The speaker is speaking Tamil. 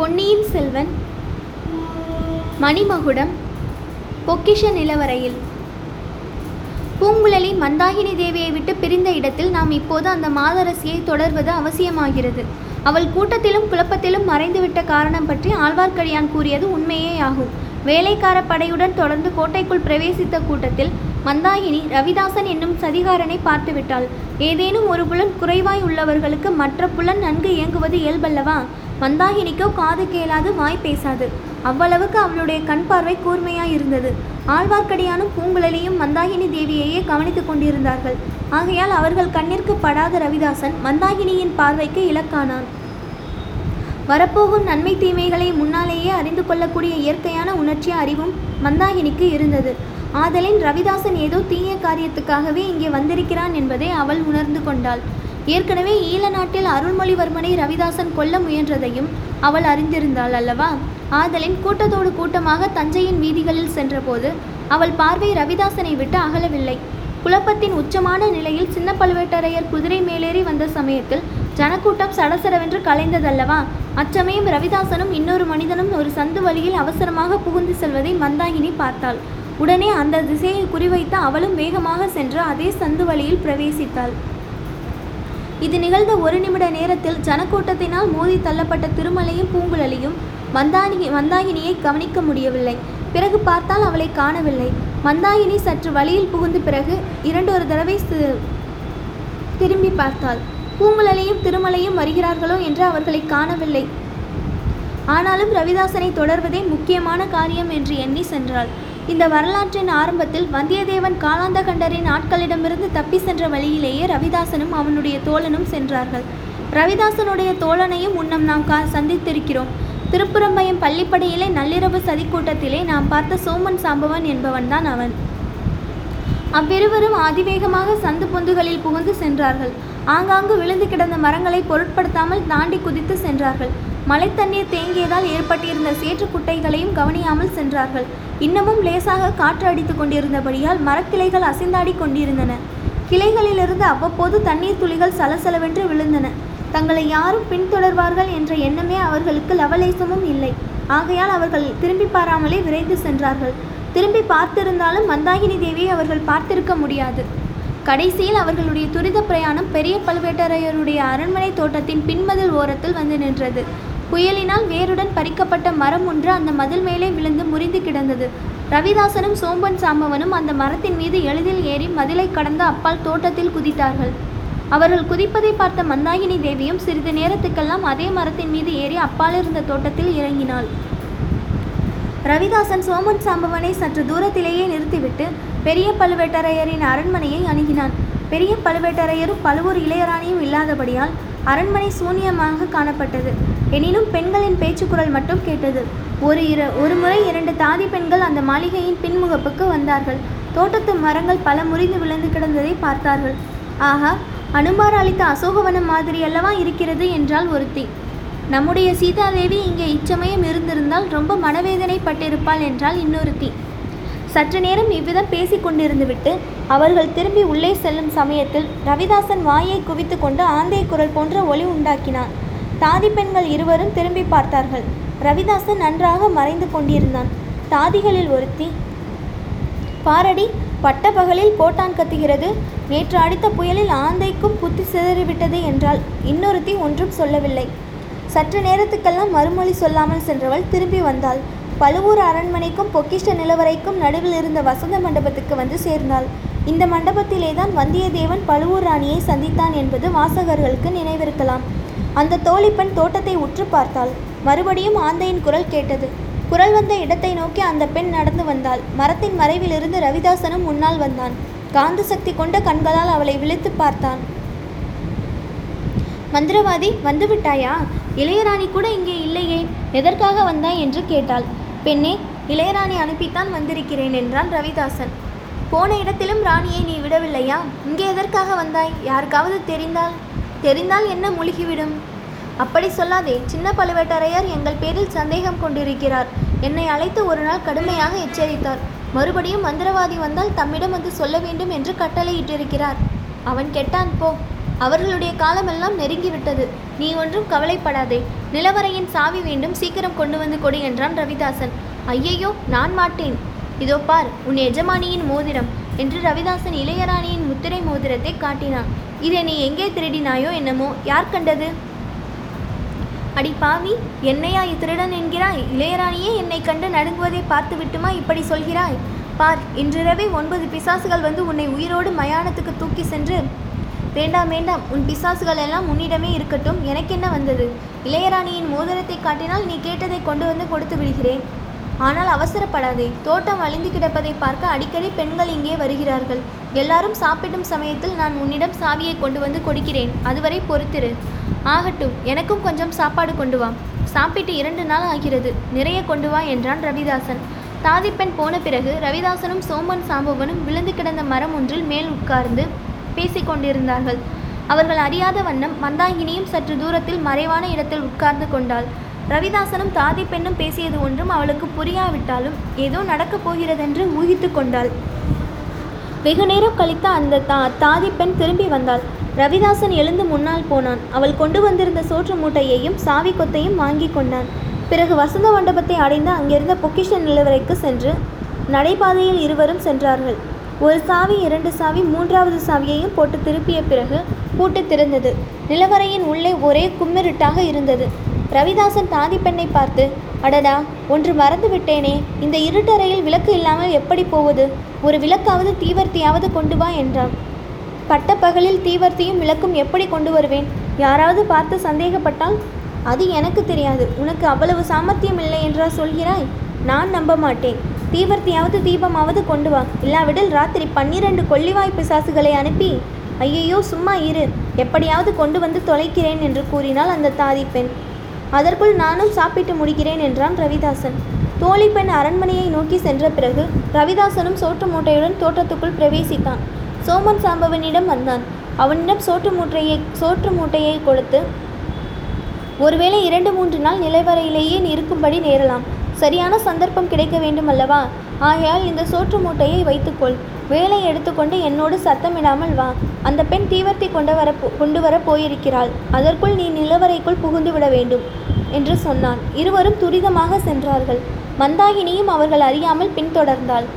பொன்னியின் செல்வன். மணிமகுடம் பொக்கிஷ நிலவரையில். பூங்குழலி மந்தாகினி தேவியை விட்டு பிரிந்த இடத்தில் நாம் இப்போது அந்த மாதரசியை தொடர்வது அவசியமாகிறது. அவள் கூட்டத்திலும் குழப்பத்திலும் மறைந்துவிட்ட காரணம் பற்றி ஆழ்வார்க்கடியான் கூறியது உண்மையே ஆகும் வேலைக்கார படையுடன் தொடர்ந்து கோட்டைக்குள் பிரவேசித்த கூட்டத்தில் மந்தாகினி ரவிதாசன் என்னும் சதிகாரனை பார்த்துவிட்டாள். ஏதேனும் ஒரு புலன் குறைவாய் உள்ளவர்களுக்கு மற்ற புலன் நன்கு இயங்குவது இயல்பல்லவா? மந்தாகினிக்கோ காது கேளாது வாய் பேசாது. அவ்வளவுக்கு அவளுடைய கண் பார்வை கூர்மையாய் இருந்தது ஆழ்வார்க்கடியானும் பூங்குழலியும் மந்தாகினி தேவியையே கவனித்துக் கொண்டிருந்தார்கள். ஆகையால் அவர்கள் கண்ணிற்கு படாத ரவிதாசன் மந்தாகினியின் பார்வைக்கு இலக்கானான். வரப்போகும் நன்மை தீமைகளை முன்னாலேயே அறிந்து கொள்ளக்கூடிய இயற்கையான உணர்ச்சி அறிவும் மந்தாகினிக்கு இருந்தது. ஆதலின் ரவிதாசன் ஏதோ தீய காரியத்துக்காகவே இங்கே வந்திருக்கிறான் என்பதை அவள் உணர்ந்து கொண்டாள். ஏற்கனவே ஈழ நாட்டில் அருள்மொழிவர்மனை ரவிதாசன் கொல்ல முயன்றதையும் அவள் அறிந்திருந்தாள் அல்லவா? ஆதலின் கூட்டத்தோடு கூட்டமாக தஞ்சையின் வீதிகளில் சென்றபோது அவள் பார்வை ரவிதாசனை விட்டு அகலவில்லை. குழப்பத்தின் உச்சமான நிலையில் சின்ன பழுவேட்டரையர் குதிரை மேலேறி வந்த சமயத்தில் ஜனக்கூட்டம் சடசடவென்று கலைந்ததல்லவா? அச்சமயம் ரவிதாசனும் இன்னொரு மனிதனும் ஒரு சந்து வழியில் அவசரமாக புகுந்து செல்வதை மந்தாகினி பார்த்தாள். உடனே அந்த திசையை குறிவைத்து அவளும் வேகமாக சென்று அதே சந்து வழியில் பிரவேசித்தாள். இது நிகழ்ந்த ஒரு நிமிட நேரத்தில் ஜனக்கூட்டத்தினால் மோதி தள்ளப்பட்ட திருமலையும் பூங்குழலியும் மந்தாகினி மந்தாகினியை கவனிக்க முடியவில்லை. பிறகு பார்த்தால் அவளை காணவில்லை. மந்தாகினி சற்று வழியில் புகுந்த பிறகு இரண்டொரு தடவை திரும்பி பார்த்தாள். பூங்குழலியும் திருமலையும் வருகிறார்களோ என்று அவர்களை காணவில்லை. ஆனாலும் ரவிதாசனை தொடர்வதே முக்கியமான காரியம் என்று எண்ணி சென்றாள். இந்த வரலாற்றின் ஆரம்பத்தில் வந்தியத்தேவன் காலாந்தகண்டரின் ஆட்களிடமிருந்து தப்பி சென்ற வழியிலேயே ரவிதாசனும் அவனுடைய தோழனும் சென்றார்கள். ரவிதாசனுடைய தோழனையும் முன்னம் நாம் கா சந்தித்திருக்கிறோம். திருப்புறம்பயம் பள்ளிப்படையிலே நள்ளிரவு சதிக்கூட்டத்திலே நாம் பார்த்த சோமன் சாம்பவன் என்பவன்தான் அவன். அவ்விருவரும் அதிவேகமாக சந்து பொந்துகளில் புகுந்து சென்றார்கள். ஆங்காங்கு விழுந்து கிடந்த மரங்களை பொருட்படுத்தாமல் தாண்டி குதித்து சென்றார்கள். மழை தண்ணீர் தேங்கியதால் ஏற்பட்டிருந்த சேற்று குட்டைகளையும் கவனியாமல் சென்றார்கள். இன்னமும் லேசாக காற்று அடித்துக் கொண்டிருந்தபடியால் மரக்கிளைகள் அசைந்தாடி கொண்டிருந்தன. கிளைகளிலிருந்து அவ்வப்போது தண்ணீர் துளிகள் சலசலவென்று விழுந்தன. தங்களை யாரும் பின்தொடர்வார்கள் என்ற எண்ணமே அவர்களுக்கு லவலேசமும் இல்லை. ஆகையால் அவர்கள் திரும்பி பாராமலே விரைந்து சென்றார்கள். திரும்பி பார்த்திருந்தாலும் மந்தாகினி தேவியை அவர்கள் பார்த்திருக்க முடியாது. கடைசியில் அவர்களுடைய துரித பிரயாணம் பெரிய பழுவேட்டரையருடைய அரண்மனை தோட்டத்தின் பின்மதில் ஓரத்தில் வந்து நின்றது. புயலினால் வேருடன் பறிக்கப்பட்ட மரம் ஒன்று அந்த மதில் மேலே விழுந்து முறிந்து கிடந்தது. ரவிதாசனும் சோம்பன் சாம்பவனும் அந்த மரத்தின் மீது எளிதில் ஏறி மதிலை கடந்து அப்பால் தோட்டத்தில் குதித்தார்கள். அவர்கள் குதிப்பதை பார்த்த மந்தாகினி தேவியும் சிறிது நேரத்துக்கெல்லாம் அதே மரத்தின் மீது ஏறி அப்பால் இருந்த தோட்டத்தில் இறங்கினாள். ரவிதாசன் சோமன் சாம்பவனை சற்று தூரத்திலேயே நிறுத்திவிட்டு பெரிய பழுவேட்டரையரின் அரண்மனையை அணுகினான். பெரிய பழுவேட்டரையரும் பழுவூர் இளையராணியும் இல்லாதபடியால் அரண்மனை சூன்யமாக காணப்பட்டது. எனினும் பெண்களின் பேச்சுக்குரல் மட்டும் கேட்டது. ஒரு இர ஒரு முறை இரண்டு தாதி பெண்கள் அந்த மாளிகையின் பின்முகப்புக்கு வந்தார்கள். தோட்டத்து மரங்கள் பல முறிந்து விழுந்து கிடந்ததை பார்த்தார்கள். ஆகா அனுமார் அளித்த அசோகவனம் மாதிரி அல்லவா இருக்கிறது என்றால் ஒருத்தி. நம்முடைய சீதாதேவி இங்கே இச்சமயம் இருந்திருந்தால் ரொம்ப மனவேதனைப்பட்டிருப்பாள் என்றால் இன்னொருத்தி. சற்று நேரம் இவ்விதம் பேசிக் கொண்டிருந்துவிட்டு அவர்கள் திரும்பி உள்ளே செல்லும் சமயத்தில் ரவிதாசன் வாயை குவித்து கொண்டு ஆந்தை குரல் போன்ற ஒலி உண்டாக்கினான். தாதி பெண்கள் இருவரும் திரும்பி பார்த்தார்கள். ரவிதாசன் நன்றாக மறைந்து கொண்டிருந்தான். தாதிகளில் ஒருத்தி பாரடி பட்ட பகலில் கோட்டான் கத்துகிறது. நேற்று அடித்த புயலில் ஆந்தைக்கும் புத்தி சிதறிவிட்டது என்றால் இன்னொருத்தி ஒன்றும் சொல்லவில்லை. சற்று நேரத்துக்கெல்லாம் மறுமொழி சொல்லாமல் சென்றவள் திரும்பி வந்தாள். பழுவூர் அரண்மனைக்கும் பொக்கிஷ்ட நிலவரைக்கும் நடுவில் இருந்த வசந்த மண்டபத்துக்கு வந்து சேர்ந்தாள். இந்த மண்டபத்திலே தான் வந்தியத்தேவன் பழுவூர் ராணியை சந்தித்தான் என்பது வாசகர்களுக்கு நினைவிருக்கலாம். அந்த தோழிப்பெண் தோட்டத்தை உற்று பார்த்தாள். மறுபடியும் ஆந்தையின் குரல் கேட்டது. குரல் வந்த இடத்தை நோக்கி அந்த பெண் நடந்து வந்தாள். மரத்தின் மறைவிலிருந்து ரவிதாசனும் முன்னால் வந்தான். காந்த சக்தி கொண்ட கண்களால் அவளை விழித்து பார்த்தான். மந்திரவாதி வந்துவிட்டாயா இளையராணி கூட இங்கே இல்லையே. எதற்காக வந்தாய்? என்று கேட்டாள். பெண்ணே இளையராணி அனுப்பித்தான் வந்திருக்கிறேன் என்றான் ரவிதாசன். போன இடத்திலும் ராணியை நீ விடவில்லையா? இங்கே எதற்காக வந்தாய்? யாருக்காவது தெரிந்தால்? தெரிந்தால் என்ன முழுகிவிடும்? அப்படி சொல்லாதே சின்ன பழுவேட்டரையர் எங்கள் பேரில் சந்தேகம் கொண்டிருக்கிறார். என்னை அழைத்து ஒரு நாள் கடுமையாக எச்சரித்தார். மறுபடியும் மந்திரவாதி வந்தால் தம்மிடம் வந்து சொல்ல வேண்டும் என்று கட்டளையிட்டிருக்கிறார். அவன் கெட்டான் போ. அவர்களுடைய காலமெல்லாம் நெருங்கிவிட்டது. நீ ஒன்றும் கவலைப்படாதே. நிலவரையின் சாவி வேண்டும் சீக்கிரம் கொண்டு வந்து கொடு என்றான் ரவிதாசன். ஐயையோ நான் மாட்டேன். இதோ பார் உன் எஜமானியின் மோதிரம் என்று ரவிதாசன் இளையராணியின் முத்திரை மோதிரத்தை காட்டினான். இதை நீ எங்கே திருடினாயோ என்னமோ யார் கண்டது? அடி பாவி என்னையா திருடன் என்கிறாய்? இளையராணியே என்னை கண்டு நடுங்குவதை பார்த்து விட்டுமா இப்படி சொல்கிறாய்? பார் இன்றிரவே ஒன்பது பிசாசுகள் வந்து உன்னை உயிரோடு மயானத்துக்கு தூக்கி சென்று வேண்டாம் வேண்டாம். உன் பிசாசுகள் எல்லாம் உன்னிடமே இருக்கட்டும். எனக்கென்ன வந்தது? இளையராணியின் மோதிரத்தை காட்டினால் நீ கேட்டதை கொண்டு வந்து கொடுத்து விடுகிறேன். ஆனால் அவசரப்படாதே. தோட்டம் அழிந்து கிடப்பதை பார்க்க அடிக்கடி பெண்கள் இங்கே வருகிறார்கள். எல்லாரும் சாப்பிடும் சமயத்தில் நான் உன்னிடம் சாவியை கொண்டு வந்து கொடுக்கிறேன். அதுவரை பொறுத்திரு. ஆகட்டும் எனக்கும் கொஞ்சம் சாப்பாடு கொண்டு வா. சாப்பிட்டு இரண்டு நாள் ஆகிறது. நிறைய கொண்டு வா என்றான் ரவிதாசன். தாதிப்பெண் போன பிறகு ரவிதாசனும் சோமன் சாம்பவனும் விழுந்து கிடந்த மரம் ஒன்றில் மேல் உட்கார்ந்து பேசிக்கொண்டிருந்தார்கள். அவர்கள் அறியாத வண்ணம் மந்தாகினியும் சற்று தூரத்தில் மறைவான இடத்தில் உட்கார்ந்து கொண்டாள். ரவிதாசனும் தாதி பெண்ணும் பேசியது ஒன்றும் அவளுக்கு புரியாவிட்டாலும் ஏதோ நடக்கப் போகிறதென்று ஊகித்து கொண்டாள். வெகு நேரம் கழித்து அந்த தா தாதி பெண் திரும்பி வந்தாள். ரவிதாசன் எழுந்து முன்னால் போனான். அவள் கொண்டு வந்திருந்த சோற்று மூட்டையையும் சாவி கொத்தையும் வாங்கி கொண்டான். பிறகு வசந்த மண்டபத்தை அடைந்து அங்கிருந்த பொக்கிஷ நிலவரைக்கு சென்று நடைபாதையில் இருவரும் சென்றார்கள். ஒரு சாவி இரண்டு சாவி மூன்றாவது சாவியையும் போட்டு திருப்பிய பிறகு பூட்டு திறந்தது. நிலவரையின் உள்ளே ஒரே கும்மிருட்டாக இருந்தது. ரவிதாசன் தாதி பெண்ணை பார்த்து அடடா ஒன்று மறந்து விட்டேனே. இந்த இருட்டறையில் விளக்கு இல்லாமல் எப்படி போவது? ஒரு விளக்காவது தீவர்த்தியாவது கொண்டு வா என்றான். பட்டப்பகலில் தீவர்த்தியும் விளக்கும் எப்படி கொண்டு வருவேன்? யாராவது பார்த்து சந்தேகப்பட்டால்? அது எனக்கு தெரியாது. உனக்கு அவ்வளவு சாமர்த்தியம் இல்லை என்றா சொல்கிறாய்? நான் நம்ப மாட்டேன். தீவர்த்தியாவது தீபமாவது கொண்டு வா. இல்லாவிடில் ராத்திரி பன்னிரண்டு கொள்ளிவாய் பிசாசுகளை அனுப்பி ஐயையோ சும்மா இரு. எப்படியாவது கொண்டு வந்து தொலைக்கிறேன் என்று கூறினாள் அந்த தாதி பெண். அதற்குள் நானும் சாப்பிட்டு முடிக்கிறேன் என்றான் ரவிதாசன். தோழி பெண் அரண்மனையை நோக்கி சென்ற பிறகு ரவிதாசனும் சோற்று மூட்டையுடன் தோட்டத்துக்குள் பிரவேசித்தான். சோமன் சாம்பவனிடம் வந்தான். அவனிடம் சோற்று மூட்டையை சோற்று மூட்டையை கொடுத்து ஒருவேளை இரண்டு மூன்று நாள் நிலைவரையிலேயே இருக்கும்படி நேரலாம். சரியான சந்தர்ப்பம் கிடைக்க வேண்டும் அல்லவா ஆகையால் இந்த சோற்று மூட்டையை வைத்துக்கொள். வேலை எடுத்துக்கொண்டு என்னோடு சத்தமிடாமல் வா. அந்த பெண் தீவர்த்தி கொண்டு வர கொண்டு வர போயிருக்கிறாள். அதற்குள் நீ நிலவரைக்குள் புகுந்து விட வேண்டும் என்று சொன்னான். இருவரும் துரிதமாக சென்றார்கள். மந்தாகினியும் அவர்கள் அறியாமல் பின்தொடர்ந்தாள்.